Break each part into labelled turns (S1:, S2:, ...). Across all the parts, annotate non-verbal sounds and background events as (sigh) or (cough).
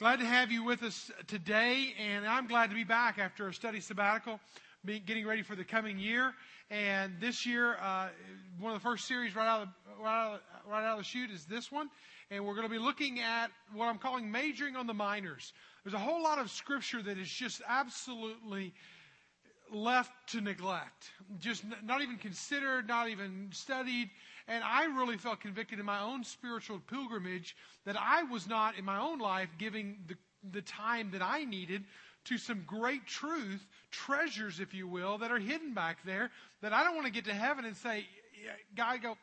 S1: Glad to have you with us today, and I'm glad to be back after a study sabbatical, getting ready for the coming year. And this year, uh, one of the first series right out, of, right, out of, right out of the chute is this one, and we're going to be looking at what I'm calling majoring on the minors. There's a whole lot of scripture that is just absolutely left to neglect, just not even considered, not even studied. And I really felt convicted in my own spiritual pilgrimage that I was not in my own life giving the, the time that I needed to some great truth, treasures, if you will, that are hidden back there that I don't want to get to heaven and say, God, go,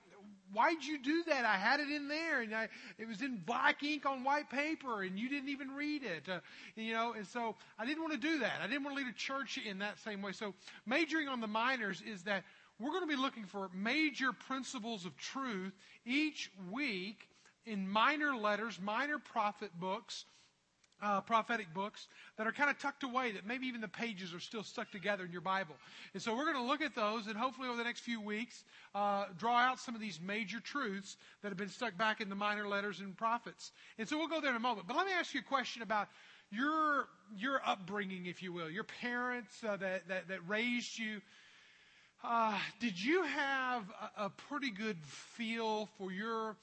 S1: why'd you do that? I had it in there and I, it was in black ink on white paper and you didn't even read it. Uh, you know, and so I didn't want to do that. I didn't want to lead a church in that same way. So majoring on the minors is that we're going to be looking for major principles of truth each week in minor letters, minor prophet books, uh, prophetic books that are kind of tucked away, that maybe even the pages are still stuck together in your Bible. And so we're going to look at those and hopefully over the next few weeks uh, draw out some of these major truths that have been stuck back in the minor letters and prophets. And so we'll go there in a moment. But let me ask you a question about your your upbringing, if you will, your parents uh, that, that, that raised you. Uh, did you have a, a, pretty good feel for your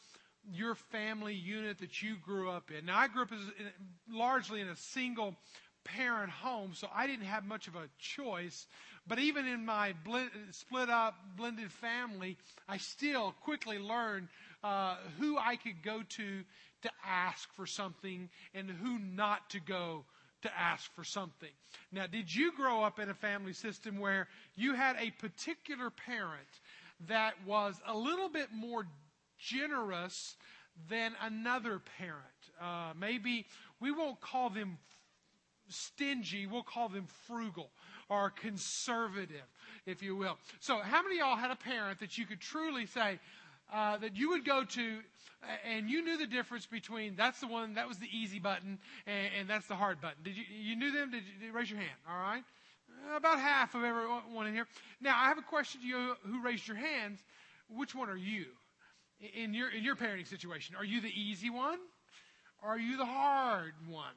S1: your family unit that you grew up in? Now, I grew up as, in, largely in a single parent home, so I didn't have much of a choice. But even in my blend, split up, blended family, I still quickly learned uh, who I could go to to ask for something and who not to go to ask for something. Now, did you grow up in a family system where you had a particular parent that was a little bit more generous than another parent? Uh, maybe we won't call them stingy, we'll call them frugal or conservative, if you will. So, how many of y'all had a parent that you could truly say, uh, that you would go to and you knew the difference between that's the one that was the easy button and, and that's the hard button. Did you you knew them? Did you raise your hand? All right, about half of everyone in here. Now I have a question to you who raised your hands. Which one are you in your in your parenting situation? Are you the easy one? Are you the hard one?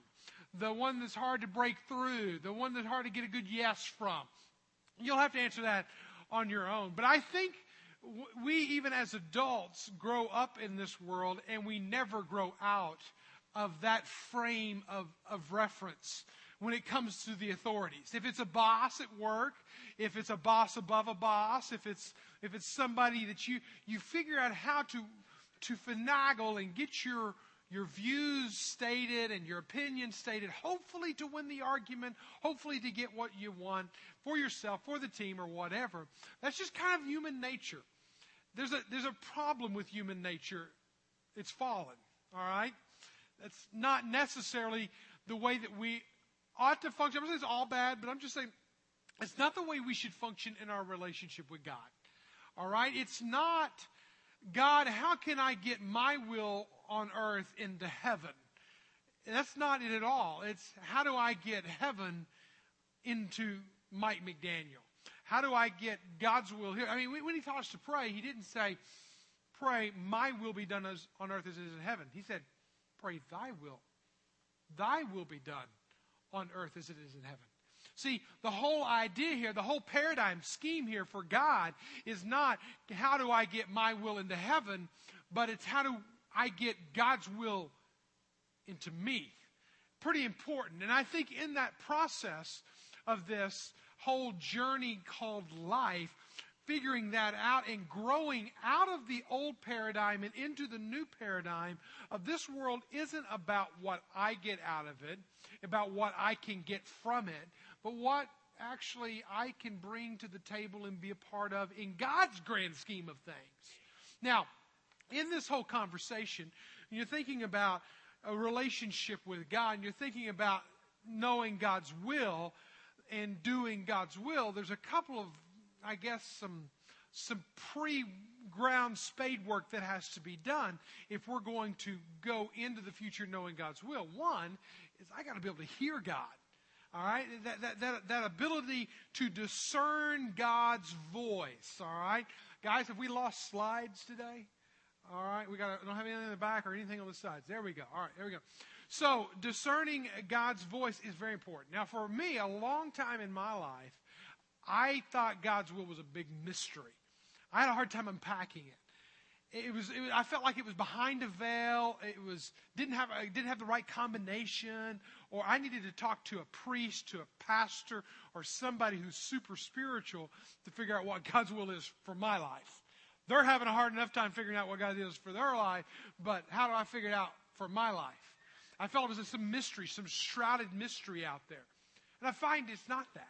S1: The one that's hard to break through, the one that's hard to get a good yes from. You'll have to answer that on your own. But I think we, even as adults, grow up in this world and we never grow out of that frame of, of reference when it comes to the authorities. If it's a boss at work, if it's a boss above a boss, if it's, if it's somebody that you, you figure out how to, to finagle and get your, your views stated and your opinion stated, hopefully to win the argument, hopefully to get what you want for yourself, for the team, or whatever. That's just kind of human nature. There's a, there's a problem with human nature. It's fallen, all right? That's not necessarily the way that we ought to function. I'm saying it's all bad, but I'm just saying it's not the way we should function in our relationship with God. All right? It's not, God, how can I get my will on earth into heaven? That's not it at all. It's how do I get heaven into Mike McDaniel? How do I get God's will here? I mean, when he taught us to pray, he didn't say, Pray, my will be done as, on earth as it is in heaven. He said, Pray, thy will. Thy will be done on earth as it is in heaven. See, the whole idea here, the whole paradigm scheme here for God is not how do I get my will into heaven, but it's how do I get God's will into me. Pretty important. And I think in that process of this, whole journey called life, figuring that out and growing out of the old paradigm and into the new paradigm of this world isn't about what I get out of it, about what I can get from it, but what actually I can bring to the table and be a part of in God's grand scheme of things. Now, in this whole conversation, you're thinking about a relationship with God and you're thinking about knowing God's will and doing God's will, there's a couple of, I guess, some some pre-ground spade work that has to be done if we're going to go into the future knowing God's will. One is I got to be able to hear God. All right, that, that, that, that ability to discern God's voice. All right, guys, have we lost slides today? All right, we got I don't have anything in the back or anything on the sides. There we go. All right, there we go. So discerning God's voice is very important. Now, for me, a long time in my life, I thought God's will was a big mystery. I had a hard time unpacking it. It was, it was, I felt like it was behind a veil. It was didn't have I didn't have the right combination, or I needed to talk to a priest, to a pastor, or somebody who's super spiritual to figure out what God's will is for my life. They're having a hard enough time figuring out what God is for their life, but how do I figure it out for my life? I felt it was some mystery, some shrouded mystery out there. And I find it's not that.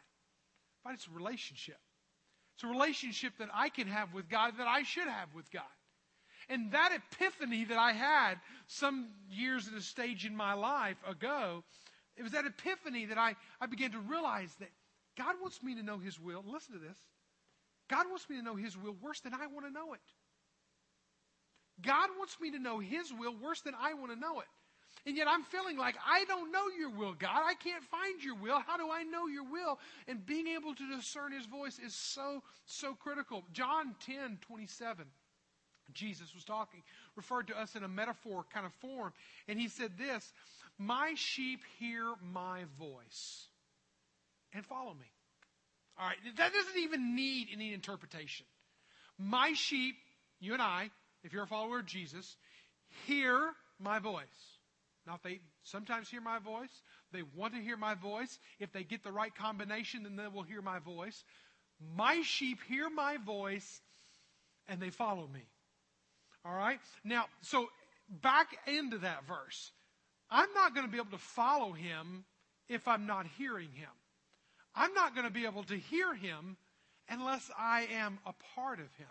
S1: I find it's a relationship. It's a relationship that I can have with God that I should have with God. And that epiphany that I had some years at a stage in my life ago, it was that epiphany that I, I began to realize that God wants me to know His will. Listen to this. God wants me to know His will worse than I want to know it. God wants me to know His will worse than I want to know it. And yet I'm feeling like I don't know your will, God. I can't find your will. How do I know your will? And being able to discern his voice is so, so critical. John 10 27. Jesus was talking, referred to us in a metaphor kind of form. And he said this My sheep hear my voice and follow me. All right, that doesn't even need any interpretation. My sheep, you and I, if you're a follower of Jesus, hear my voice. Now, they sometimes hear my voice, they want to hear my voice. If they get the right combination, then they will hear my voice. My sheep hear my voice and they follow me. All right? Now, so back into that verse. I'm not going to be able to follow him if I'm not hearing him. I'm not going to be able to hear him unless I am a part of him.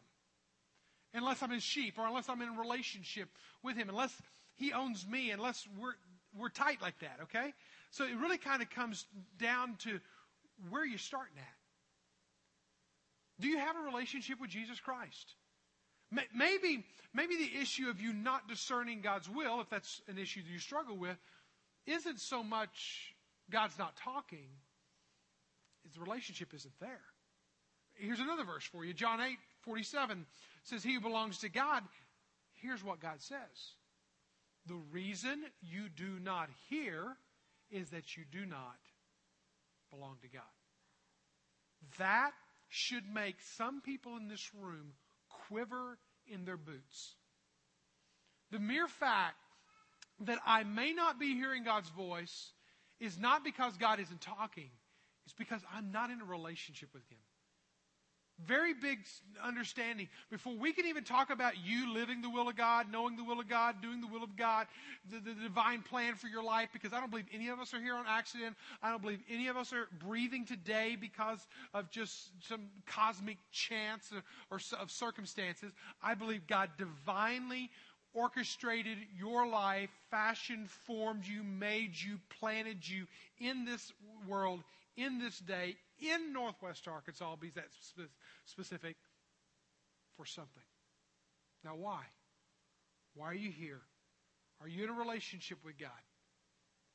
S1: Unless I'm his sheep or unless I'm in relationship with him, unless he owns me, unless we're, we're tight like that, okay? So it really kind of comes down to where you're starting at. Do you have a relationship with Jesus Christ? Maybe, maybe the issue of you not discerning God's will, if that's an issue that you struggle with, isn't so much God's not talking, the relationship isn't there. Here's another verse for you. John 8, 47 says, He who belongs to God, here's what God says. The reason you do not hear is that you do not belong to God. That should make some people in this room quiver in their boots. The mere fact that I may not be hearing God's voice is not because God isn't talking, it's because I'm not in a relationship with Him. Very big understanding. Before we can even talk about you living the will of God, knowing the will of God, doing the will of God, the, the, divine plan for your life, because I don't believe any of us are here on accident. I don't believe any of us are breathing today because of just some cosmic chance or, or of circumstances. I believe God divinely orchestrated your life, fashioned, formed you, made you, planted you in this world, in this day, in Northwest Arkansas, I'll be that specific, for something. Now, why? Why are you here? Are you in a relationship with God?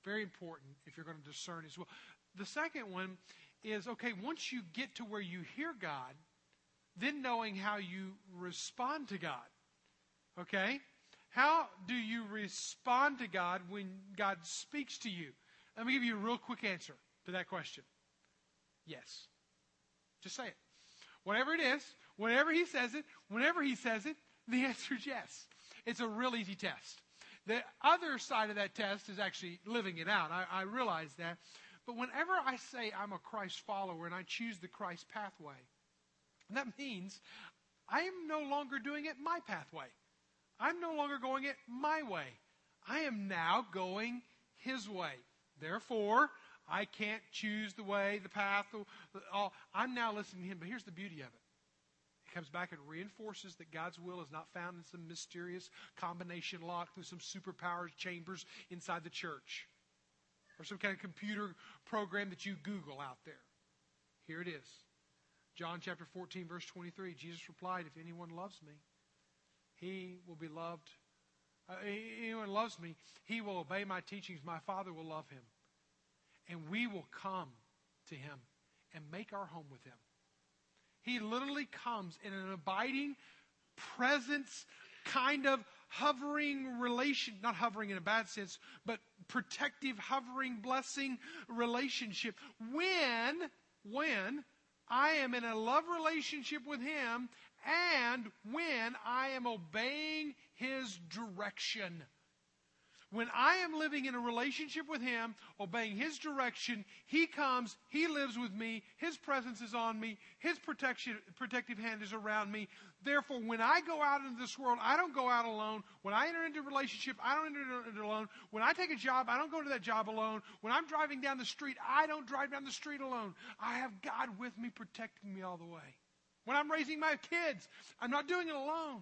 S1: Very important if you're going to discern as well. The second one is okay, once you get to where you hear God, then knowing how you respond to God. Okay? How do you respond to God when God speaks to you? Let me give you a real quick answer to that question. Yes. Just say it. Whatever it is, whenever he says it, whenever he says it, the (laughs) answer is yes. It's a real easy test. The other side of that test is actually living it out. I, I realize that. But whenever I say I'm a Christ follower and I choose the Christ pathway, that means I am no longer doing it my pathway. I'm no longer going it my way. I am now going his way. Therefore, I can't choose the way, the path. All. I'm now listening to him. But here's the beauty of it. He comes back and reinforces that God's will is not found in some mysterious combination lock through some superpowered chambers inside the church or some kind of computer program that you Google out there. Here it is. John chapter 14, verse 23. Jesus replied, If anyone loves me, he will be loved. Uh, anyone loves me, he will obey my teachings. My Father will love him and we will come to him and make our home with him. He literally comes in an abiding presence, kind of hovering relation, not hovering in a bad sense, but protective, hovering, blessing relationship. When, when I am in a love relationship with Him and when I am obeying His direction. When I am living in a relationship with Him, obeying His direction, He comes, He lives with me, His presence is on me, His protection, protective hand is around me. Therefore, when I go out into this world, I don't go out alone. When I enter into a relationship, I don't enter into alone. When I take a job, I don't go to that job alone. When I'm driving down the street, I don't drive down the street alone. I have God with me, protecting me all the way. When I'm raising my kids, I'm not doing it alone.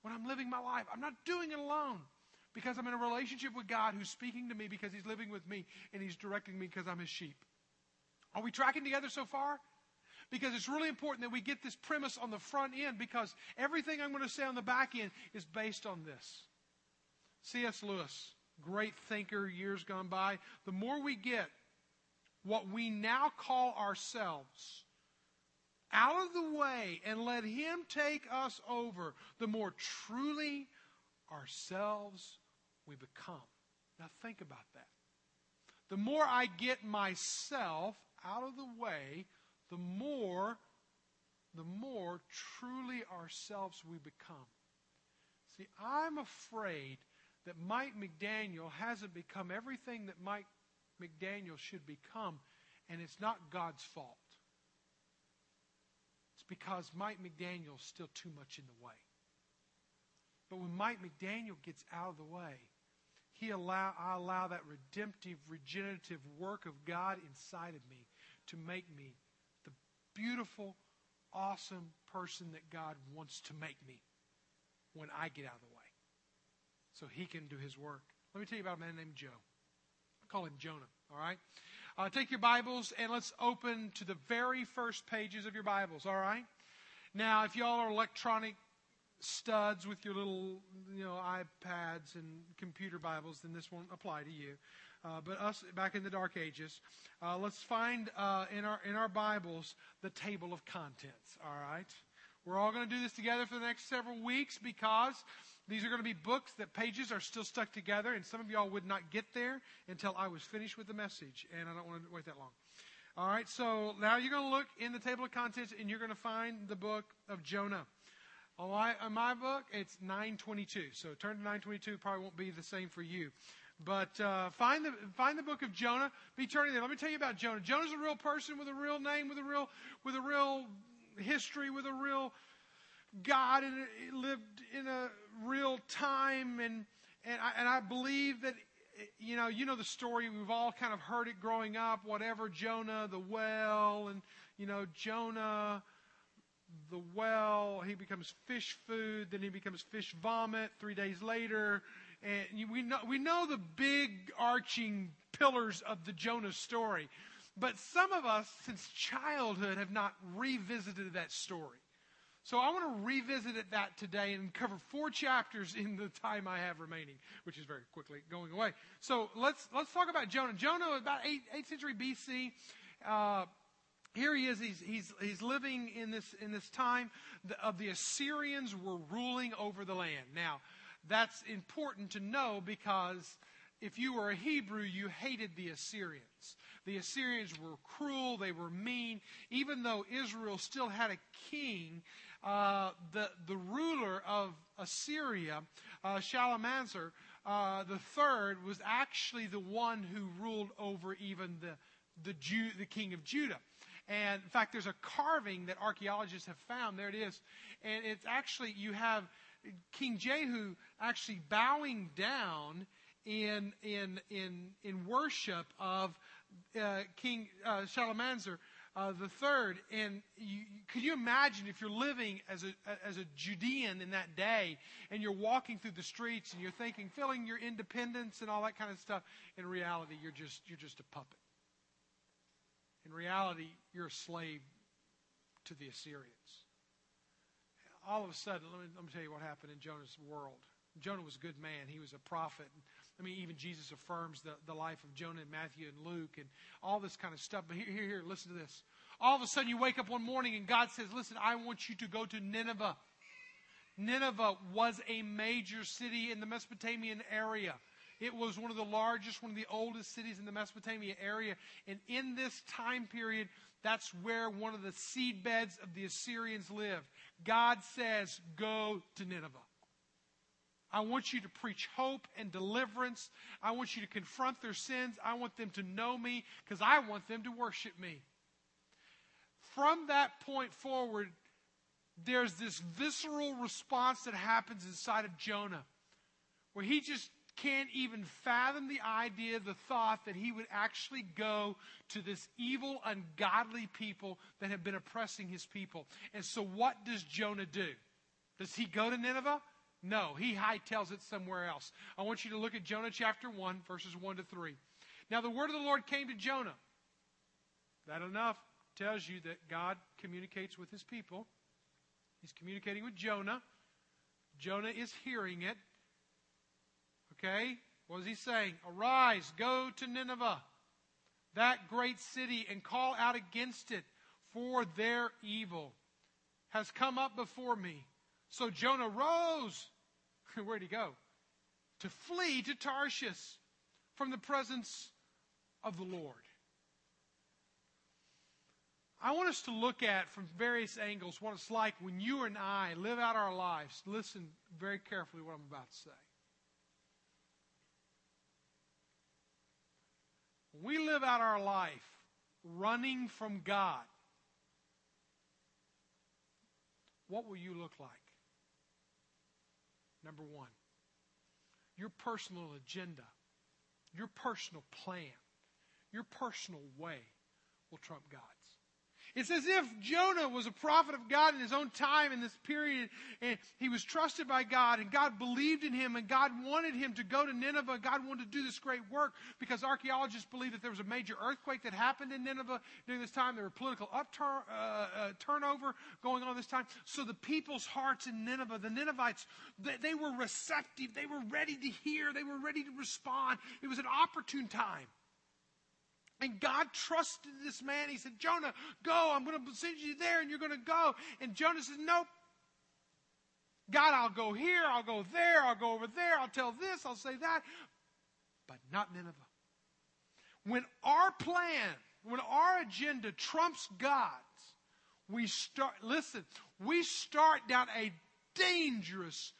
S1: When I'm living my life, I'm not doing it alone because I'm in a relationship with God who's speaking to me because He's living with me and He's directing me because I'm His sheep. Are we tracking together so far? Because it's really important that we get this premise on the front end because everything I'm going to say on the back end is based on this. C.S. Lewis, great thinker years gone by, the more we get what we now call ourselves out of the way and let Him take us over, the more truly ourselves we become. Now think about that. The more I get myself out of the way, the more the more truly ourselves we become. See, I'm afraid that Mike McDaniel hasn't become everything that Mike McDaniel should become, and it's not God's fault. It's because Mike McDaniel's still too much in the way. But when Mike McDaniel gets out of the way, he allow, I allow that redemptive, regenerative work of God inside of me to make me the beautiful, awesome person that God wants to make me when I get out of the way. So he can do his work. Let me tell you about a man named Joe. I call him Jonah, all right? Uh, take your Bibles and let's open to the very first pages of your Bibles, all right? Now, if y'all are electronic studs with your little, you know, iPads and computer Bibles, then this won't apply to you. Uh, but us back in the Dark Ages, uh, let's find uh, in our in our Bibles the table of contents. All right, we're all going to do this together for the next several weeks because these are going to be books that pages are still stuck together, and some of y'all would not get there until I was finished with the message, and I don't want to wait that long. All right, so now you're going to look in the table of contents, and you're going to find the book of Jonah. On my, my book, it's 922. So turn to 922. Probably won't be the same for you. But uh, find the find the book of Jonah. Be turning there. Let me tell you about Jonah. Jonah's a real person with a real name, with a real with a real history, with a real God, and lived in a real time. And and I, and I believe that you know you know the story. We've all kind of heard it growing up. Whatever Jonah, the well, and you know Jonah the well. He becomes fish food. Then he becomes fish vomit three days later. And we know, we know the big arching pillars of the Jonah story. But some of us, since childhood, have not revisited that story. So I want to revisit it that today and cover four chapters in the time I have remaining, which is very quickly going away. So let's let's talk about Jonah. Jonah, about 8th century BC, uh, here he is. He's, he's, he's living in this, in this time of the Assyrians were ruling over the land. Now, that's important to know because if you were a Hebrew, you hated the Assyrians. The Assyrians were cruel, they were mean. Even though Israel still had a king, uh, the, the ruler of Assyria, uh, Shalmaneser uh, the third, was actually the one who ruled over even the, the, Jew, the king of Judah. And in fact, there's a carving that archaeologists have found. There it is. And it's actually, you have King Jehu actually bowing down in, in, in, in worship of uh, King uh, Shalmaneser uh, the third. And you, could you imagine if you're living as a, as a Judean in that day and you're walking through the streets and you're thinking, feeling your independence and all that kind of stuff. In reality, you're just, you're just a puppet. In reality, you're a slave to the Assyrians. All of a sudden, let me, let me tell you what happened in Jonah's world. Jonah was a good man. He was a prophet. I mean, even Jesus affirms the, the life of Jonah in Matthew and Luke and all this kind of stuff. But here, here, here, listen to this. All of a sudden, you wake up one morning and God says, Listen, I want you to go to Nineveh. Nineveh was a major city in the Mesopotamian area. It was one of the largest, one of the oldest cities in the Mesopotamia area. And in this time period, that's where one of the seed beds of the Assyrians lived. God says, Go to Nineveh. I want you to preach hope and deliverance. I want you to confront their sins. I want them to know me because I want them to worship me. From that point forward, there's this visceral response that happens inside of Jonah where he just can't even fathom the idea, the thought that he would actually go to this evil, ungodly people that have been oppressing his people. And so, what does Jonah do? Does he go to Nineveh? No, he hightails it somewhere else. I want you to look at Jonah chapter 1, verses 1 to 3. Now, the word of the Lord came to Jonah. That enough tells you that God communicates with his people. He's communicating with Jonah. Jonah is hearing it. Okay? What is he saying? Arise, go to Nineveh, that great city, and call out against it, for their evil has come up before me. So Jonah rose. (laughs) Where'd he go? To flee to Tarshish from the presence of the Lord. I want us to look at from various angles what it's like when you and I live out our lives. Listen very carefully what I'm about to say. We live out our life running from God, what will you look like? Number one, your personal agenda, your personal plan, your personal way will trump God's. It's as if Jonah was a prophet of God in his own time in this period, and he was trusted by God, and God believed in him, and God wanted him to go to Nineveh. God wanted to do this great work because archaeologists believe that there was a major earthquake that happened in Nineveh during this time. There were political upturn, uh, uh, turnover going on this time. So the people's hearts in Nineveh, the Ninevites, they, they were receptive. They were ready to hear. They were ready to respond. It was an opportune time. And God trusted this man. He said, Jonah, go. I'm going to send you there and you're going to go. And Jonah says, Nope. God, I'll go here. I'll go there. I'll go over there. I'll tell this. I'll say that. But not Nineveh. When our plan, when our agenda trumps God's, we start, listen, we start down a dangerous,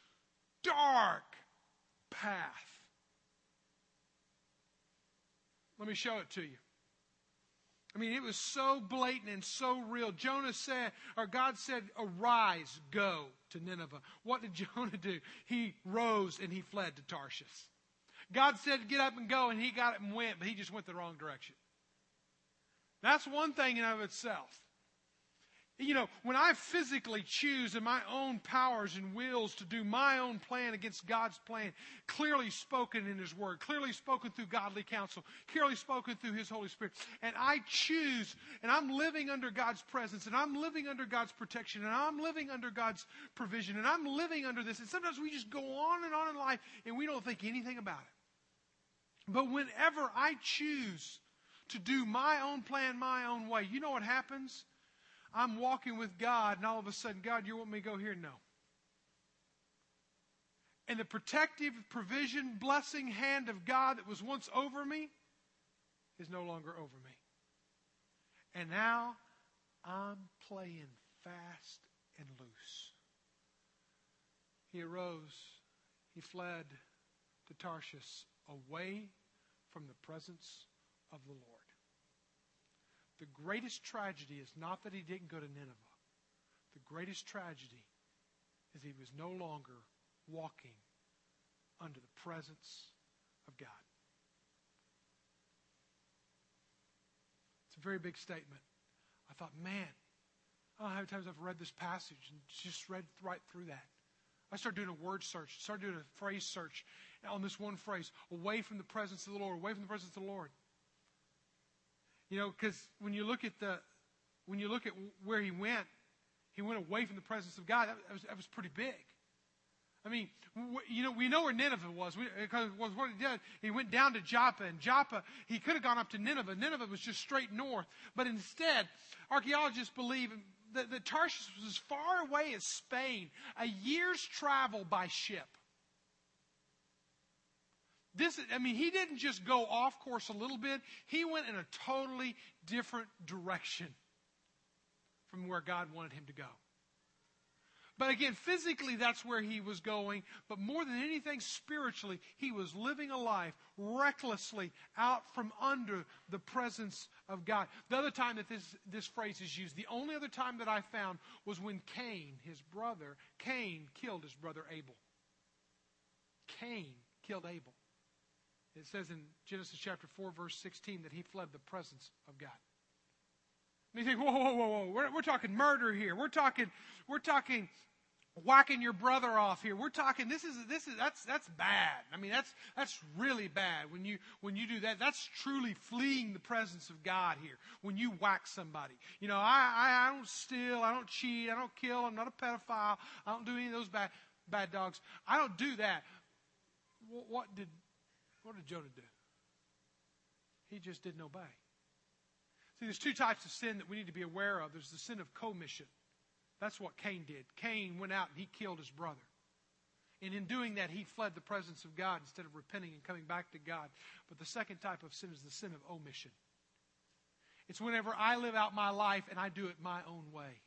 S1: dark path. Let me show it to you. I mean, it was so blatant and so real. Jonah said, or God said, arise, go to Nineveh. What did (laughs) Jonah do? He rose and he fled to Tarshish. God said, get up and go, and he got up and went, but he just went the wrong direction. That's one thing in of itself. You know, when I physically choose in my own powers and wills to do my own plan against God's plan, clearly spoken in His Word, clearly spoken through godly counsel, clearly spoken through His Holy Spirit, and I choose, and I'm living under God's presence, and I'm living under God's protection, and I'm living under God's provision, and I'm living under this, and sometimes we just go on and on in life, and we don't think anything about it. But whenever I choose to do my own plan, my own way, you know what happens? I'm walking with God, and all of a sudden, God, you want me to go here? No. And the protective, provision, blessing hand of God that was once over me is no longer over me. And now I'm playing fast and loose. He arose, he fled to Tarshish away from the presence of the Lord. The greatest tragedy is not that he didn't go to Nineveh. The greatest tragedy is he was no longer walking under the presence of God. It's a very big statement. I thought, man, I don't know how many times I've read this passage and just read right through that. I started doing a word search, started doing a phrase search on this one phrase away from the presence of the Lord, away from the presence of the Lord. You know, because when you look at the when you look at where he went, he went away from the presence of God. That was, that was pretty big. I mean, you know, we know where Nineveh was because was what he did. He went down to Joppa, and Joppa, he could have gone up to Nineveh. Nineveh was just straight north, but instead, archaeologists believe that, the Tarshish was as far away as Spain, a year's travel by ship. This, I mean, he didn't just go off course a little bit. He went in a totally different direction from where God wanted him to go. But again, physically, that's where he was going. But more than anything, spiritually, he was living a life recklessly out from under the presence of God. The other time that this, this phrase is used, the only other time that I found was when Cain, his brother, Cain killed his brother Abel. Cain killed Abel. It says in Genesis chapter 4, verse 16, that he fled the presence of God. And you think, whoa, whoa, whoa, whoa. We're, we're talking murder here. We're talking, we're talking whacking your brother off here. We're talking this is this is that's that's bad. I mean that's that's really bad when you when you do that. That's truly fleeing the presence of God here. When you whack somebody. You know, I I, I don't steal, I don't cheat, I don't kill, I'm not a pedophile, I don't do any of those bad bad dogs. I don't do that. What, what did what did Jonah do? He just didn't obey. See, there's two types of sin that we need to be aware of. There's the sin of commission. That's what Cain did. Cain went out and he killed his brother. And in doing that, he fled the presence of God instead of repenting and coming back to God. But the second type of sin is the sin of omission. It's whenever I live out my life and I do it my own way.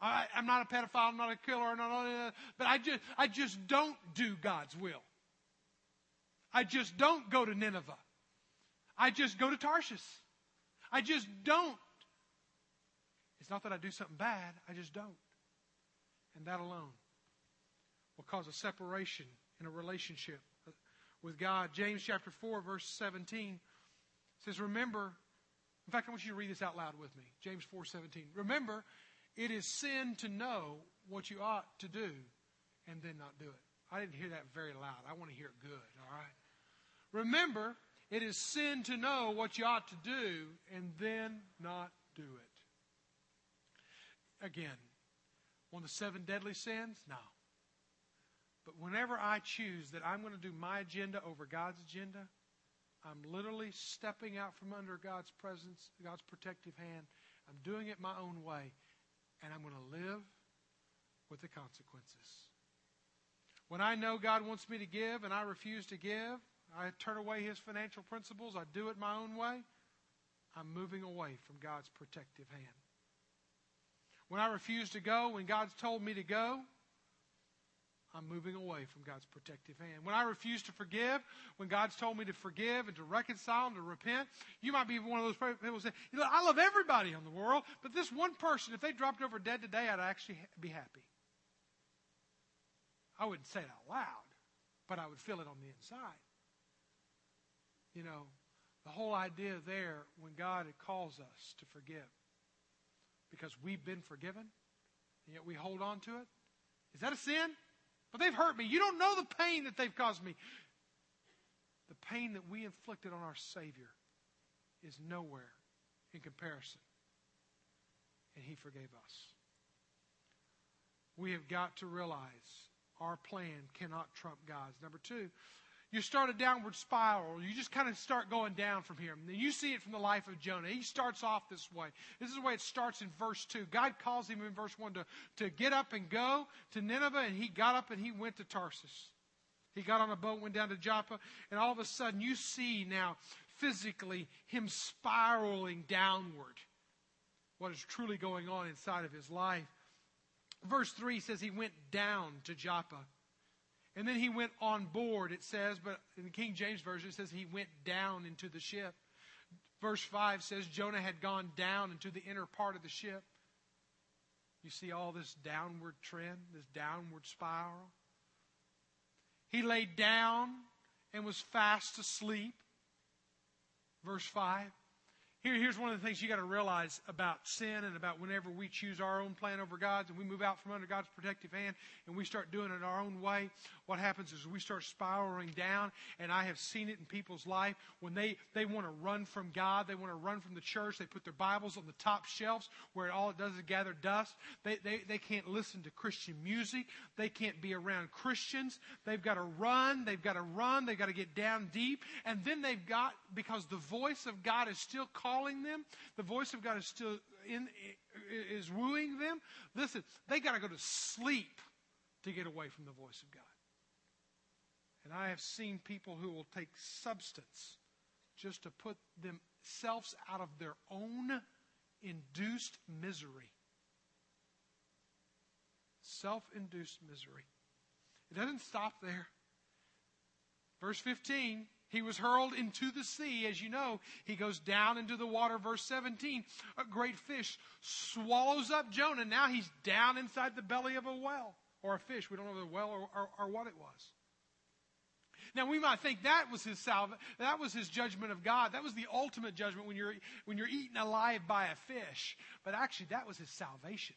S1: I, am not a pedophile, I'm not a killer, I'm not, but I just, I just don't do God's will. I just don't go to Nineveh. I just go to Tarshish. I just don't it's not that I do something bad, I just don't. And that alone will cause a separation in a relationship with God. James chapter 4, verse 17 says, Remember, in fact, I want you to read this out loud with me. James 4 17. Remember, it is sin to know what you ought to do and then not do it. I didn't hear that very loud. I want to hear it good, all right? Remember, it is sin to know what you ought to do and then not do it. Again, one of the seven deadly sins? No. But whenever I choose that I'm going to do my agenda over God's agenda, I'm literally stepping out from under God's presence, God's protective hand. I'm doing it my own way, and I'm going to live with the consequences. When I know God wants me to give and I refuse to give, I turn away His financial principles, I do it my own way, I'm moving away from God's protective hand. When I refuse to go, when God's told me to go, I'm moving away from God's protective hand. When I refuse to forgive, when God's told me to forgive and to reconcile and to repent, you might be one of those people who say, you know, I love everybody in the world, but this one person, if they dropped over dead today, I'd actually be happy. I wouldn't say it out loud, but I would feel it on the inside. You know, the whole idea there, when God calls us to forgive, because we've been forgiven, and yet we hold on to it? Is that a sin? But they've hurt me. You don't know the pain that they've caused me. The pain that we inflicted on our Savior is nowhere in comparison. And He forgave us. We have got to realize our plan cannot trump God's. Number two, you start a downward spiral. You just kind of start going down from here. And you see it from the life of Jonah. He starts off this way. This is the way it starts in verse 2. God calls him in verse 1 to, to get up and go to Nineveh, and he got up and he went to Tarsus. He got on a boat, went down to Joppa, and all of a sudden you see now physically him spiraling downward. What is truly going on inside of his life. Verse 3 says he went down to Joppa. And then he went on board, it says, but in the King James Version it says he went down into the ship. Verse 5 says Jonah had gone down into the inner part of the ship. You see all this downward trend, this downward spiral. He laid down and was fast asleep. Verse 5. Here, here's one of the things you got to realize about sin and about whenever we choose our own plan over God's and we move out from under God's protective hand and we start doing it our own way, what happens is we start spiraling down. And I have seen it in people's life when they, they want to run from God, they want to run from the church, they put their Bibles on the top shelves where all it does is gather dust. They, they, they can't listen to Christian music, they can't be around Christians. They've got to run, they've got to run, they've got to get down deep. And then they've got, because the voice of God is still calling calling them. The voice of God is still in, is wooing them. Listen, they got to go to sleep to get away from the voice of God. And I have seen people who will take substance just to put themselves out of their own induced misery. Self induced misery. It doesn't stop there. Verse 15, he was hurled into the sea. As you know, he goes down into the water. Verse 17, a great fish swallows up Jonah. Now he's down inside the belly of a well or a fish. We don't know the well or, or, or what it was. Now we might think that was his salva- that was his judgment of God. That was the ultimate judgment when you're when you're eaten alive by a fish. But actually that was his salvation.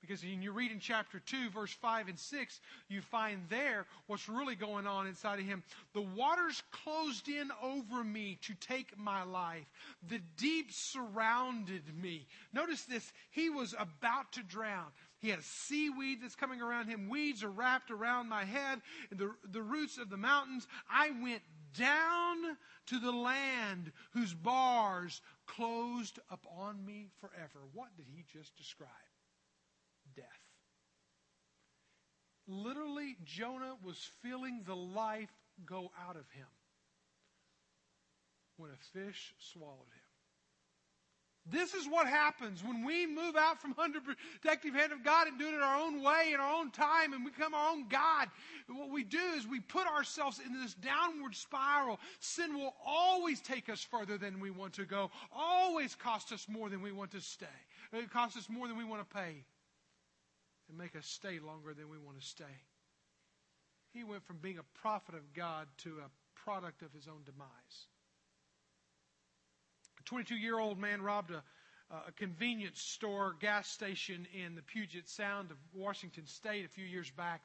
S1: Because when you read in chapter 2, verse 5 and 6, you find there what's really going on inside of him. The waters closed in over me to take my life. The deep surrounded me. Notice this. He was about to drown. He has seaweed that's coming around him. Weeds are wrapped around my head. The, the roots of the mountains. I went down to the land whose bars closed upon me forever. What did he just describe? Literally, Jonah was feeling the life go out of him when a fish swallowed him. This is what happens when we move out from under protective hand of God and do it in our own way, in our own time, and become our own God. What we do is we put ourselves in this downward spiral. Sin will always take us further than we want to go, always cost us more than we want to stay. Uh, it costs us more than we want to pay, and make us stay longer than we want to stay. He went from being a prophet of God to a product of his own demise. A 22 year old man robbed a, a convenience store gas station in the Puget Sound of Washington State a few years back.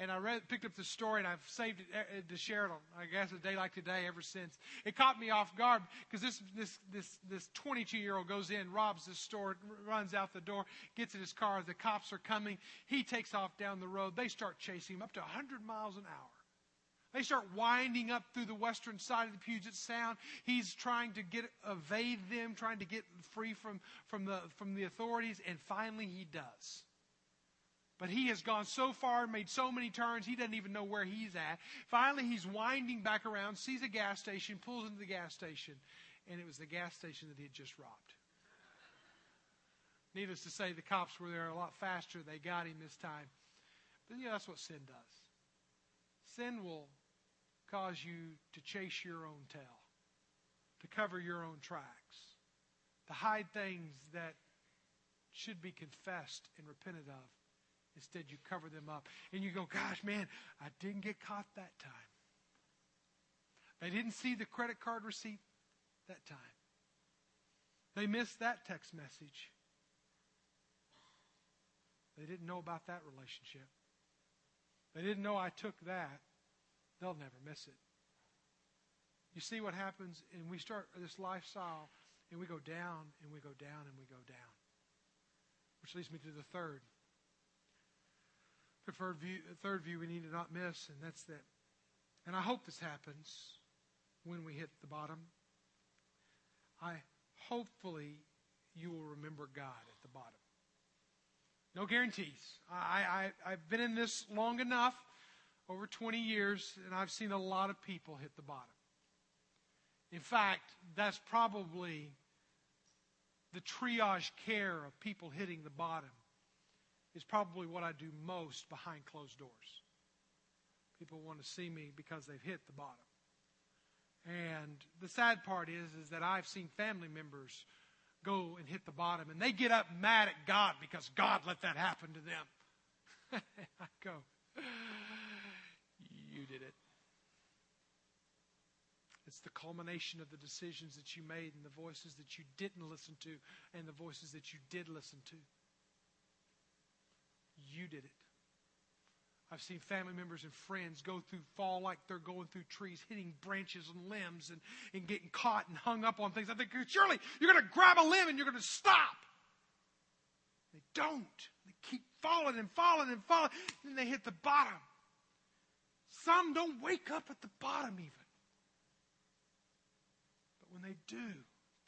S1: And I read, picked up the story and I've saved it uh, to share it on, I guess, a day like today ever since. It caught me off guard because this, this, this, this 22 year old goes in, robs the store, runs out the door, gets in his car. The cops are coming. He takes off down the road. They start chasing him up to 100 miles an hour. They start winding up through the western side of the Puget Sound. He's trying to get evade them, trying to get free from, from, the, from the authorities, and finally he does. But he has gone so far, and made so many turns, he doesn't even know where he's at. Finally, he's winding back around, sees a gas station, pulls into the gas station, and it was the gas station that he had just robbed. Needless to say, the cops were there a lot faster. They got him this time. But yeah, that's what sin does. Sin will cause you to chase your own tail, to cover your own tracks, to hide things that should be confessed and repented of. Instead, you cover them up. And you go, gosh, man, I didn't get caught that time. They didn't see the credit card receipt that time. They missed that text message. They didn't know about that relationship. They didn't know I took that they'll never miss it. You see what happens, and we start this lifestyle, and we go down, and we go down, and we go down. Which leads me to the third. Preferred view, third view we need to not miss, and that's that. And I hope this happens when we hit the bottom. I hopefully you will remember God at the bottom. No guarantees. I, I, I've been in this long enough over 20 years, and I've seen a lot of people hit the bottom. In fact, that's probably the triage care of people hitting the bottom is probably what I do most behind closed doors. People want to see me because they've hit the bottom. And the sad part is, is that I've seen family members go and hit the bottom and they get up mad at God because God let that happen to them. (laughs) I go, you did it. It's the culmination of the decisions that you made and the voices that you didn't listen to and the voices that you did listen to. You did it. I've seen family members and friends go through, fall like they're going through trees, hitting branches and limbs and, and getting caught and hung up on things. I think, surely you're going to grab a limb and you're going to stop. They don't. They keep falling and falling and falling. And then they hit the bottom. Some don't wake up at the bottom even. But when they do,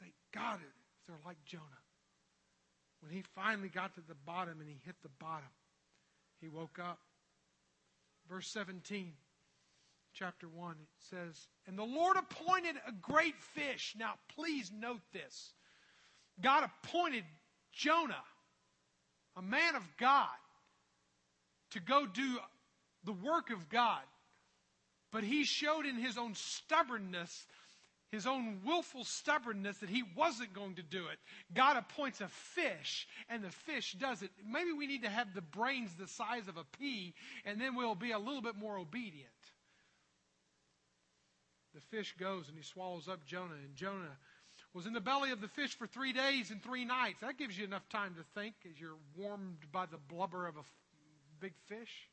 S1: they got it. they're like Jonah. When he finally got to the bottom and he hit the bottom, he woke up. Verse 17, chapter 1, it says, And the Lord appointed a great fish. Now, please note this. God appointed Jonah, a man of God, to go do the work of God. But he showed in his own stubbornness, his own willful stubbornness, that he wasn't going to do it. God appoints a fish, and the fish does it. Maybe we need to have the brains the size of a pea, and then we'll be a little bit more obedient. The fish goes and he swallows up Jonah, and Jonah was in the belly of the fish for three days and three nights. That gives you enough time to think as you're warmed by the blubber of a big fish.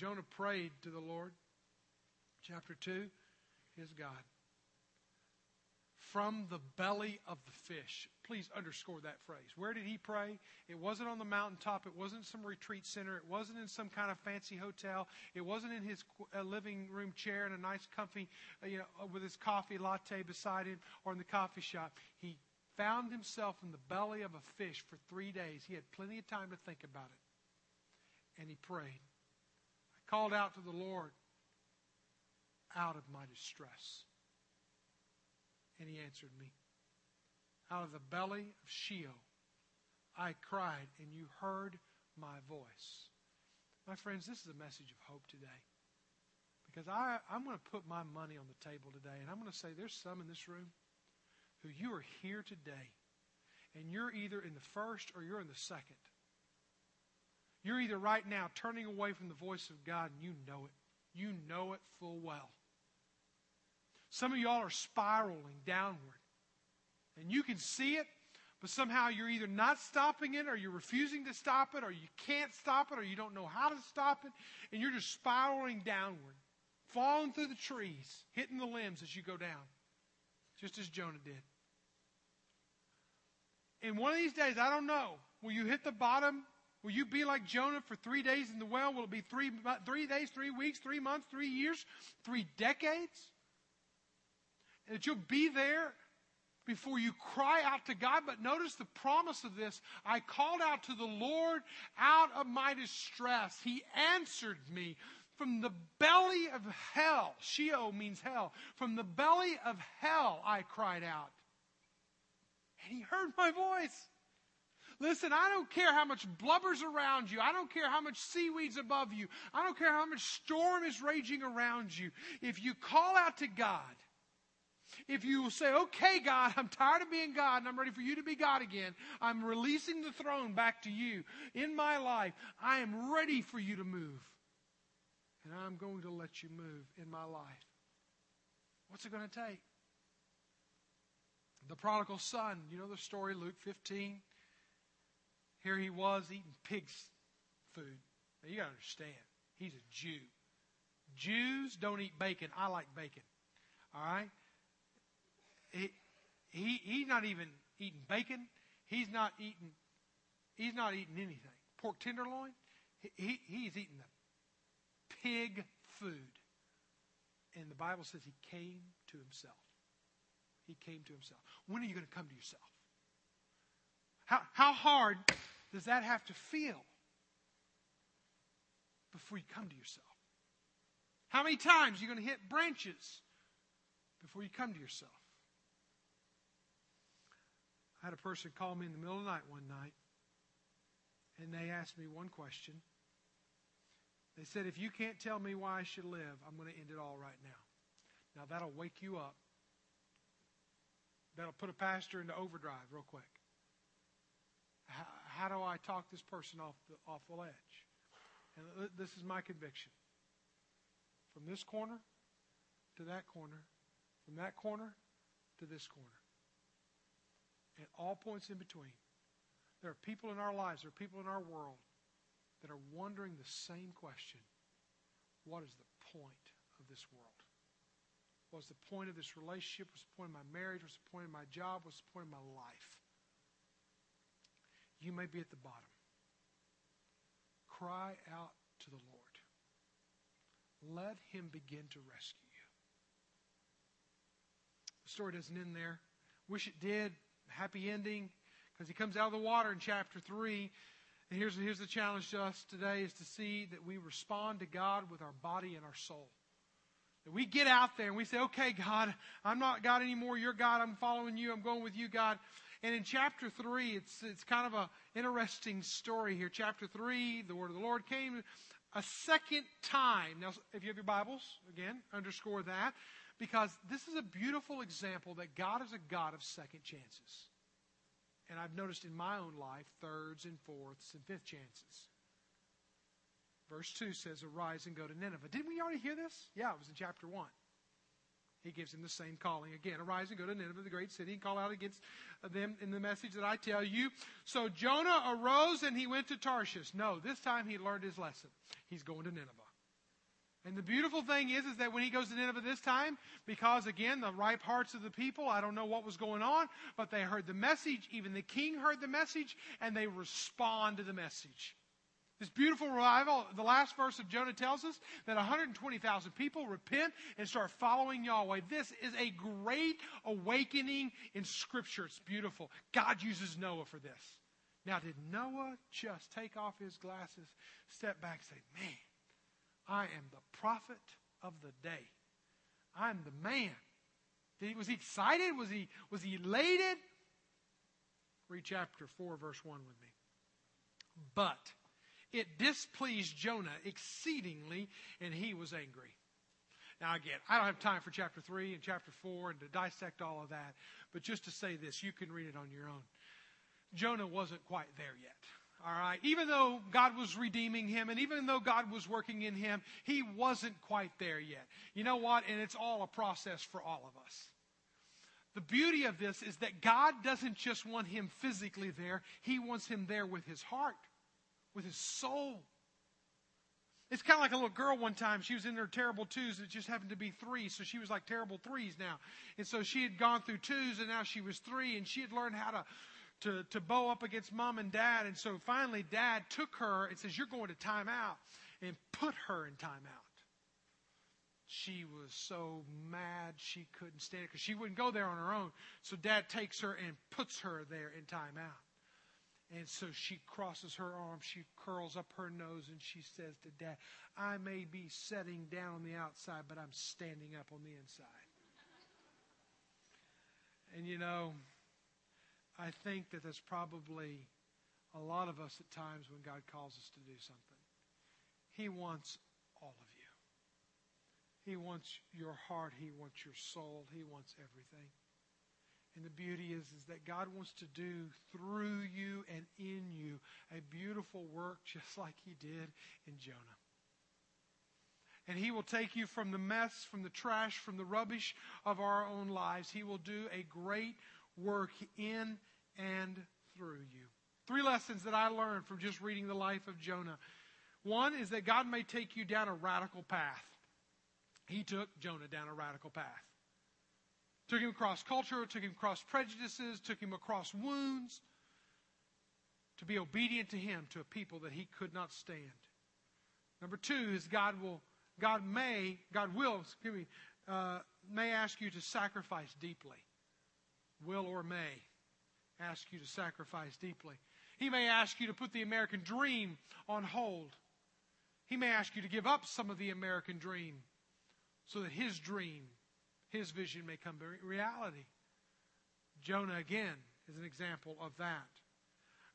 S1: Jonah prayed to the Lord. Chapter 2 his God. From the belly of the fish. Please underscore that phrase. Where did he pray? It wasn't on the mountaintop. It wasn't some retreat center. It wasn't in some kind of fancy hotel. It wasn't in his uh, living room chair in a nice, comfy, uh, you know, uh, with his coffee latte beside him or in the coffee shop. He found himself in the belly of a fish for three days. He had plenty of time to think about it. And he prayed called out to the Lord out of my distress. And he answered me. Out of the belly of Sheol, I cried, and you heard my voice. My friends, this is a message of hope today. Because I, I'm going to put my money on the table today, and I'm going to say there's some in this room who you are here today, and you're either in the first or you're in the second. You're either right now turning away from the voice of God and you know it. You know it full well. Some of y'all are spiraling downward. And you can see it, but somehow you're either not stopping it or you're refusing to stop it or you can't stop it or you don't know how to stop it and you're just spiraling downward, falling through the trees, hitting the limbs as you go down, just as Jonah did. And one of these days, I don't know, will you hit the bottom Will you be like Jonah for three days in the well? Will it be three, three days, three weeks, three months, three years, three decades? And that you'll be there before you cry out to God. But notice the promise of this. I called out to the Lord out of my distress. He answered me. From the belly of hell, Sheol means hell. From the belly of hell, I cried out. And he heard my voice. Listen, I don't care how much blubber's around you. I don't care how much seaweed's above you. I don't care how much storm is raging around you. If you call out to God, if you say, okay, God, I'm tired of being God and I'm ready for you to be God again, I'm releasing the throne back to you in my life. I am ready for you to move. And I'm going to let you move in my life. What's it going to take? The prodigal son, you know the story, Luke 15. Here he was eating pig's food. Now you got to understand, he's a Jew. Jews don't eat bacon. I like bacon. All right? He, he, he's not even eating bacon. He's not eating, he's not eating anything. Pork tenderloin, he, he, he's eating the pig food. And the Bible says he came to himself. He came to himself. When are you going to come to yourself? How, how hard does that have to feel before you come to yourself? How many times are you going to hit branches before you come to yourself? I had a person call me in the middle of the night one night, and they asked me one question. They said, If you can't tell me why I should live, I'm going to end it all right now. Now, that'll wake you up. That'll put a pastor into overdrive real quick how do I talk this person off the, off the ledge? And this is my conviction. From this corner to that corner, from that corner to this corner, and all points in between. There are people in our lives, there are people in our world that are wondering the same question What is the point of this world? What's the point of this relationship? What's the point of my marriage? What's the point of my job? What's the point of my life? You may be at the bottom. Cry out to the Lord. Let him begin to rescue you. The story doesn't end there. Wish it did. Happy ending. Because he comes out of the water in chapter 3. And here's, here's the challenge to us today is to see that we respond to God with our body and our soul. That we get out there and we say, okay, God, I'm not God anymore. You're God. I'm following you. I'm going with you, God. And in chapter 3, it's, it's kind of an interesting story here. Chapter 3, the word of the Lord came a second time. Now, if you have your Bibles, again, underscore that. Because this is a beautiful example that God is a God of second chances. And I've noticed in my own life, thirds and fourths and fifth chances. Verse 2 says, Arise and go to Nineveh. Didn't we already hear this? Yeah, it was in chapter 1. He gives him the same calling again. Arise and go to Nineveh, the great city, and call out against them in the message that I tell you. So Jonah arose and he went to Tarshish. No, this time he learned his lesson. He's going to Nineveh. And the beautiful thing is, is that when he goes to Nineveh this time, because again, the ripe hearts of the people, I don't know what was going on, but they heard the message. Even the king heard the message, and they respond to the message. This beautiful revival, the last verse of Jonah tells us that 120,000 people repent and start following Yahweh. This is a great awakening in Scripture. It's beautiful. God uses Noah for this. Now, did Noah just take off his glasses, step back, say, Man, I am the prophet of the day. I'm the man. He, was he excited? Was he, was he elated? Read chapter 4, verse 1 with me. But it displeased Jonah exceedingly, and he was angry. Now, again, I don't have time for chapter 3 and chapter 4 and to dissect all of that, but just to say this, you can read it on your own. Jonah wasn't quite there yet. All right. Even though God was redeeming him and even though God was working in him, he wasn't quite there yet. You know what? And it's all a process for all of us. The beauty of this is that God doesn't just want him physically there, he wants him there with his heart with his soul. It's kind of like a little girl one time. She was in her terrible twos. It just happened to be three. So she was like terrible threes now. And so she had gone through twos and now she was three and she had learned how to, to, to bow up against mom and dad. And so finally dad took her and says, you're going to time out and put her in time out. She was so mad she couldn't stand it because she wouldn't go there on her own. So dad takes her and puts her there in time out. And so she crosses her arms, she curls up her nose, and she says to Dad, I may be setting down on the outside, but I'm standing up on the inside. and you know, I think that there's probably a lot of us at times when God calls us to do something. He wants all of you. He wants your heart. He wants your soul. He wants everything. And the beauty is, is that God wants to do through you and in you a beautiful work (laughs) just like he did in Jonah. And he will take you from the mess, from the trash, from the rubbish of our own lives. He will do a great work in and through you. Three lessons that I learned from just reading the life of Jonah. One is that God may take you down a radical path. He took Jonah down a radical path. Took him across culture, took him across prejudices, took him across wounds to be obedient to him, to a people that he could not stand. Number two is God will, God may, God will, excuse me, uh, may ask you to sacrifice deeply. Will or may ask you to sacrifice deeply. He may ask you to put the American dream on hold. He may ask you to give up some of the American dream so that his dream his vision may come to reality. Jonah, again, is an example of that.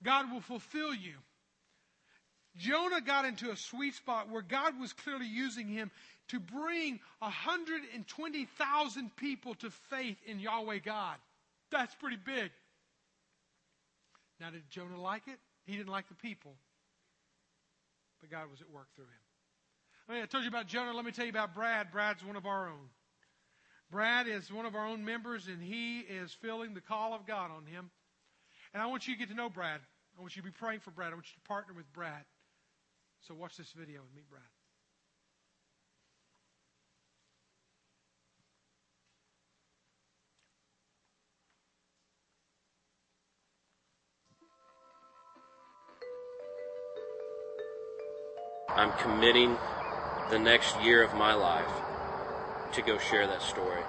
S1: God will fulfill you. Jonah got into a sweet spot where God was clearly using him to bring 120,000 people to faith in Yahweh God. That's pretty big. Now, did Jonah like it? He didn't like the people. But God was at work through him. I, mean, I told you about Jonah. Let me tell you about Brad. Brad's one of our own. Brad is one of our own members, and he is feeling the call of God on him. And I want you to get to know Brad. I want you to be praying for Brad. I want you to partner with Brad. So watch this video and meet Brad.
S2: I'm committing the next year of my life to go share that story.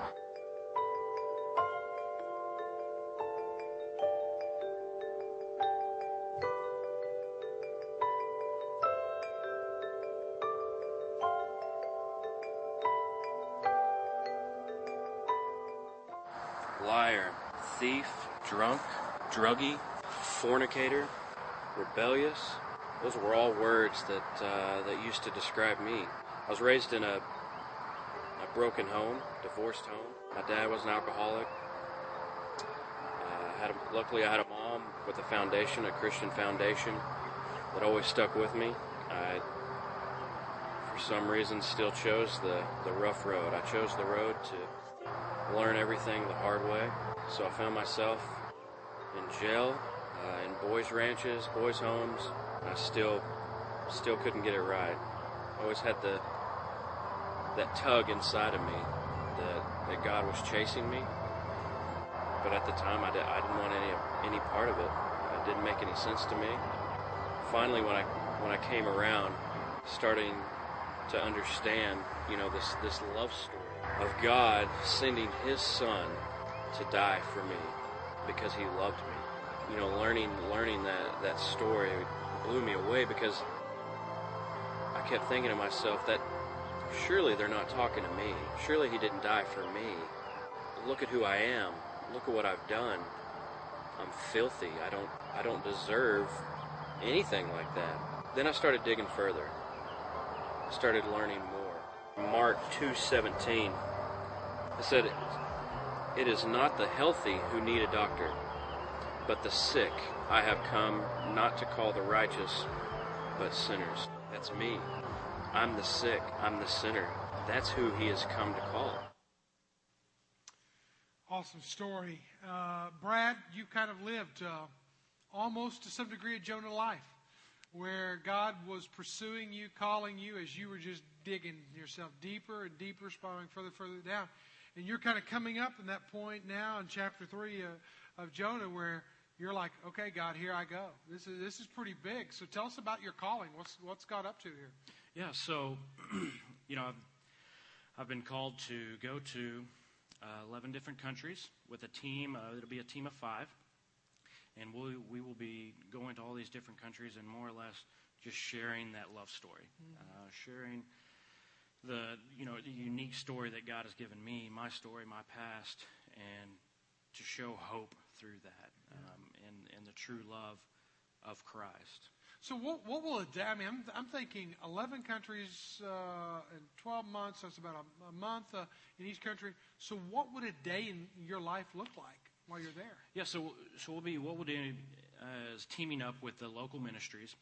S2: Liar, thief, drunk, druggie, fornicator, rebellious. Those were all words that uh, that used to describe me. I was raised in a a broken home, divorced home. My dad was an alcoholic. Uh, had a, luckily, I had a mom with a foundation, a Christian foundation, that always stuck with me. I, for some reason, still chose the the rough road. I chose the road to learn everything the hard way. So I found myself in jail, uh, in boys' ranches, boys' homes. I still, still couldn't get it right. I always had the that tug inside of me that that God was chasing me. But at the time, I, did, I didn't want any any part of it. It didn't make any sense to me. Finally, when I when I came around, starting to understand, you know, this this love story of God sending His Son to die for me because He loved me. You know, learning learning that that story blew me away because I kept thinking to myself that surely they're not talking to me. Surely He didn't die for me. Look at who I am. Look at what I've done. I'm filthy. I don't I don't deserve anything like that. Then I started digging further. Started learning more. Mark 2:17. It said it is not the healthy who need a doctor, but the sick. I have come not to call the righteous, but sinners. That's me. I'm the sick. I'm the sinner. That's who he has come to call.
S1: Awesome story. Uh, Brad, you kind of lived uh, almost to some degree a Jonah life where God was pursuing you, calling you as you were just digging yourself deeper and deeper, spiraling further and further down. And you're kind of coming up in that point now in chapter 3 uh, of Jonah where you're like, okay, God, here I go. This is, this is pretty big. So tell us about your calling. What's, what's God up to here?
S3: Yeah, so, (clears throat) you know, I've, I've been called to go to uh, 11 different countries with a team. Uh, it'll be a team of five. And we'll, we will be going to all these different countries and more or less just sharing that love story, mm-hmm. uh, sharing the you know the unique story that God has given me, my story, my past, and to show hope through that um, and and the true love of Christ.
S1: So what, what will it? I mean, I'm, I'm thinking 11 countries uh, in 12 months. That's about a, a month uh, in each country. So what would a day in your life look like while you're there?
S3: Yeah. So so we'll be what we'll do uh, is teaming up with the local ministries.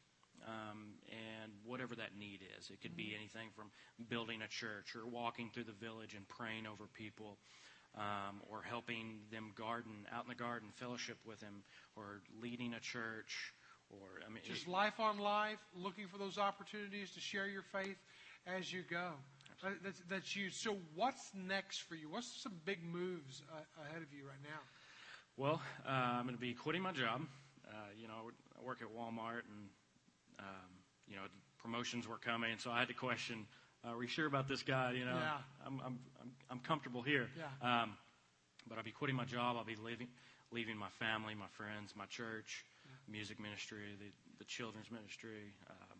S3: Um, and whatever that need is, it could be mm-hmm. anything from building a church or walking through the village and praying over people, um, or helping them garden out in the garden, fellowship with them, or leading a church, or I mean,
S1: just life on life, looking for those opportunities to share your faith as you go. That's, that's you. So, what's next for you? What's some big moves uh, ahead of you right now?
S3: Well, uh, I'm going to be quitting my job. Uh, you know, I work at Walmart, and um, you know, promotions were coming, so I had to question uh, are we sure about this guy? You know,
S1: yeah.
S3: I'm, I'm, I'm, I'm comfortable here.
S1: Yeah. Um,
S3: but I'll be quitting my job. I'll be leaving, leaving my family, my friends, my church. Music ministry, the, the children's ministry. Um,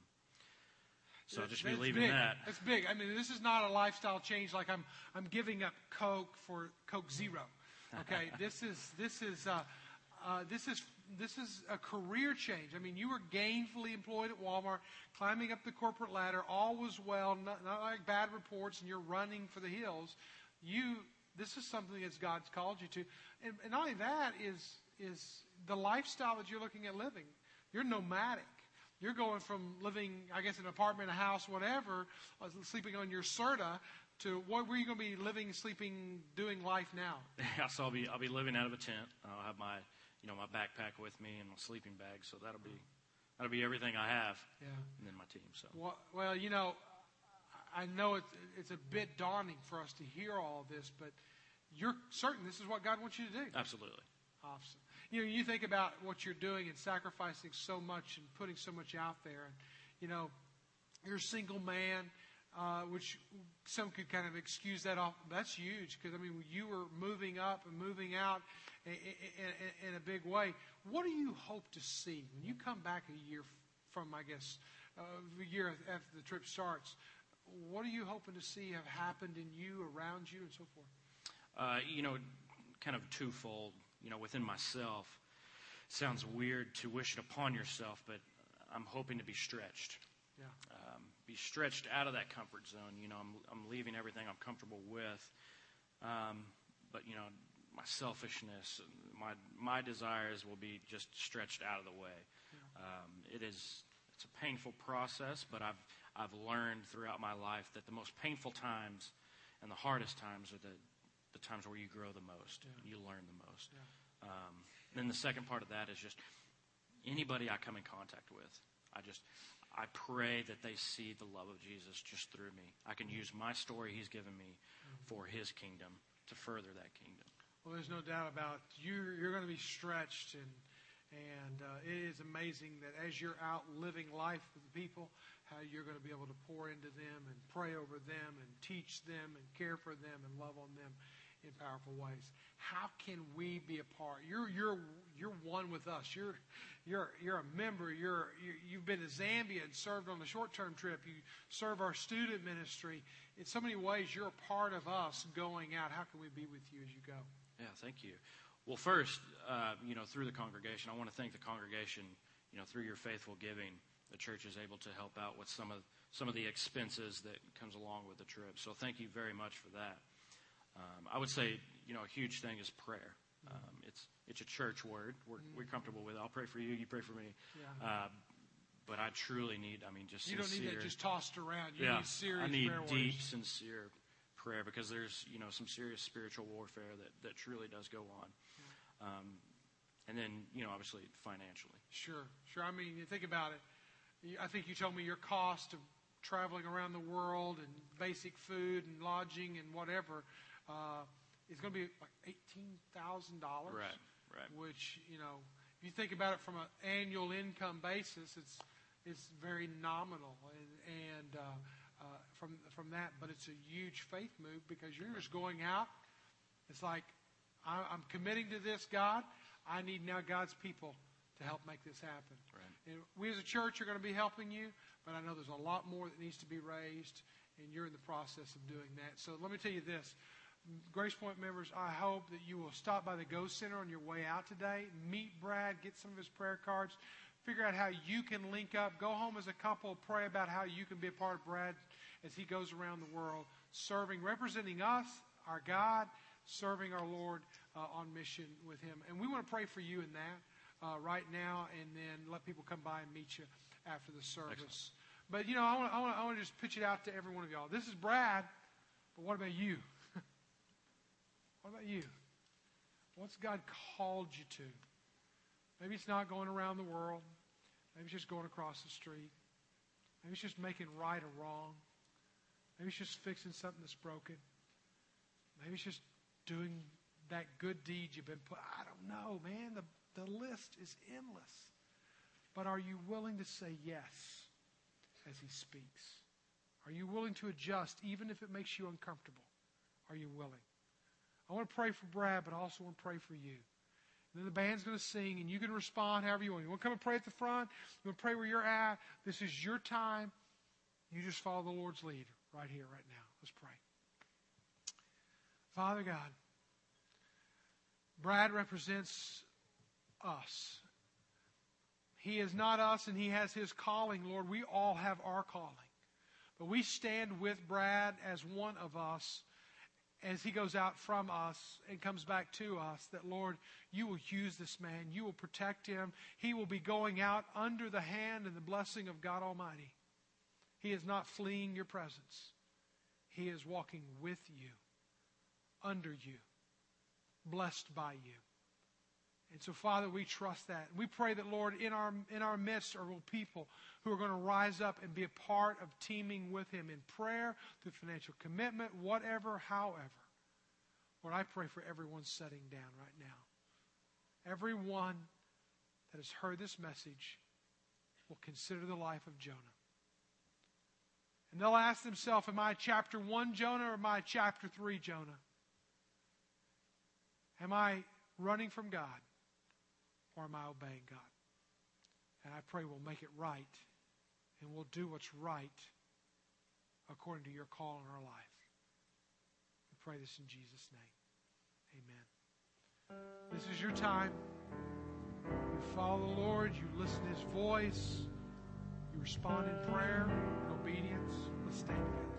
S3: so I'll just be leaving
S1: big.
S3: that.
S1: That's big. I mean, this is not a lifestyle change like I'm, I'm giving up Coke for Coke Zero. Okay, (laughs) this is, this is, uh, uh, this is this is a career change. I mean, you were gainfully employed at Walmart, climbing up the corporate ladder. All was well, not, not like bad reports, and you're running for the hills. You, this is something that God's called you to, and, and not only that is is the lifestyle that you're looking at living. You're nomadic. You're going from living, I guess, in an apartment, a house, whatever, uh, sleeping on your Serta, to what were you going to be living, sleeping, doing life now? (laughs)
S3: Yeah, so I'll be I'll be living out of a tent. I'll have my you know, my backpack with me and my sleeping bag. So that'll be that'll be everything I have.
S1: Yeah.
S3: And then my team. So.
S1: Well, well, you know, I know it's it's a bit daunting for us to hear all of this, but you're certain this is what God wants you to do.
S3: Absolutely.
S1: Awesome. You know, you think about what you're doing and sacrificing so much and putting so much out there, and you know, you're a single man. Uh, which some could kind of excuse that off. That's huge because I mean you were moving up and moving out in, in, in, a big way. What do you hope to see when you come back a year from, I guess, uh, a year after the trip starts? What are you hoping to see have happened in you, around you, and so forth?
S3: Uh, you know, kind of twofold. You know, within myself, sounds weird to wish it upon yourself, but I'm hoping to be stretched.
S1: Yeah.
S3: Um, be stretched out of that comfort zone. You know, I'm, I'm leaving everything I'm comfortable with. Um, but, you know, my selfishness, my, my desires will be just stretched out of the way. Um, it is, it's a painful process, but I've, I've learned throughout my life that the most painful times and the hardest times are the, the times where you grow the most, you learn the most. Um, then the second part of that is just anybody I come in contact with. I just, I pray that they see the love of Jesus just through me. I can use my story He's given me for His kingdom to further that kingdom.
S1: Well, there's no doubt about you. You're going to be stretched, and and uh, it is amazing that as you're out living life with people, how you're going to be able to pour into them and pray over them and teach them and care for them and love on them in powerful ways. How can we be a part? You're you're you're one with us. You're you're you're a member. You're you, have been to Zambia and served on the short-term trip. You serve our student ministry. In so many ways, you're a part of us going out. How can we be with you as you go?
S3: Yeah, thank you. Well, first, uh, you know, through the congregation, I want to thank the congregation. You know, through your faithful giving, the church is able to help out with some of some of the expenses that comes along with the trip. So, thank you very much for that. Um, I would say, you know, a huge thing is prayer. Um, it's it's a church word. We're, we're comfortable with. it. I'll pray for you. You pray for me.
S1: Yeah.
S3: Uh, but I truly need. I mean, just
S1: You don't need that just tossed around. You
S3: yeah,
S1: need serious
S3: I need deep,
S1: warriors.
S3: sincere prayer because there's you know some serious spiritual warfare that that truly does go on. Um, and then you know obviously financially.
S1: Sure, sure. I mean, you think about it. I think you told me your cost of traveling around the world and basic food and lodging and whatever uh, is going to be like eighteen thousand dollars.
S3: Right, right.
S1: Which you know, if you think about it from an annual income basis, it's it's very nominal, and, and uh, uh, from from that, but it's a huge faith move because you're just going out. It's like I, I'm committing to this, God. I need now God's people to help make this happen.
S3: Right.
S1: And we as a church are going to be helping you, but I know there's a lot more that needs to be raised, and you're in the process of doing that. So let me tell you this. Grace Point members, I hope that you will stop by the Go Center on your way out today. Meet Brad, get some of his prayer cards, figure out how you can link up. Go home as a couple, pray about how you can be a part of Brad as he goes around the world, serving, representing us, our God, serving our Lord uh, on mission with him. And we want to pray for you in that uh, right now, and then let people come by and meet you after the service. But you know, I want, I, want, I want to just pitch it out to every one of y'all. This is Brad, but what about you? What about you? What's God called you to? Maybe it's not going around the world. Maybe it's just going across the street. Maybe it's just making right or wrong. Maybe it's just fixing something that's broken. Maybe it's just doing that good deed you've been put. I don't know, man. The, the list is endless. But are you willing to say yes as he speaks? Are you willing to adjust even if it makes you uncomfortable? Are you willing? I want to pray for Brad, but I also want to pray for you. And then the band's going to sing, and you can respond however you want. You want to come and pray at the front? You want to pray where you're at? This is your time. You just follow the Lord's lead right here, right now. Let's pray. Father God, Brad represents us. He is not us, and he has his calling, Lord. We all have our calling. But we stand with Brad as one of us as he goes out from us and comes back to us, that Lord, you will use this man. You will protect him. He will be going out under the hand and the blessing of God Almighty. He is not fleeing your presence, he is walking with you, under you, blessed by you. And so, Father, we trust that. We pray that, Lord, in our, in our midst are people who are going to rise up and be a part of teaming with Him in prayer, through financial commitment, whatever, however. Lord, I pray for everyone sitting down right now. Everyone that has heard this message will consider the life of Jonah. And they'll ask themselves, Am I chapter 1 Jonah or am I chapter 3 Jonah? Am I running from God or am I obeying God? And I pray we'll make it right and we'll do what's right according to your call in our life. We pray this in Jesus' name. Amen. This is your time. You follow the Lord, you listen to His voice, you respond in prayer and obedience. Let's stand together.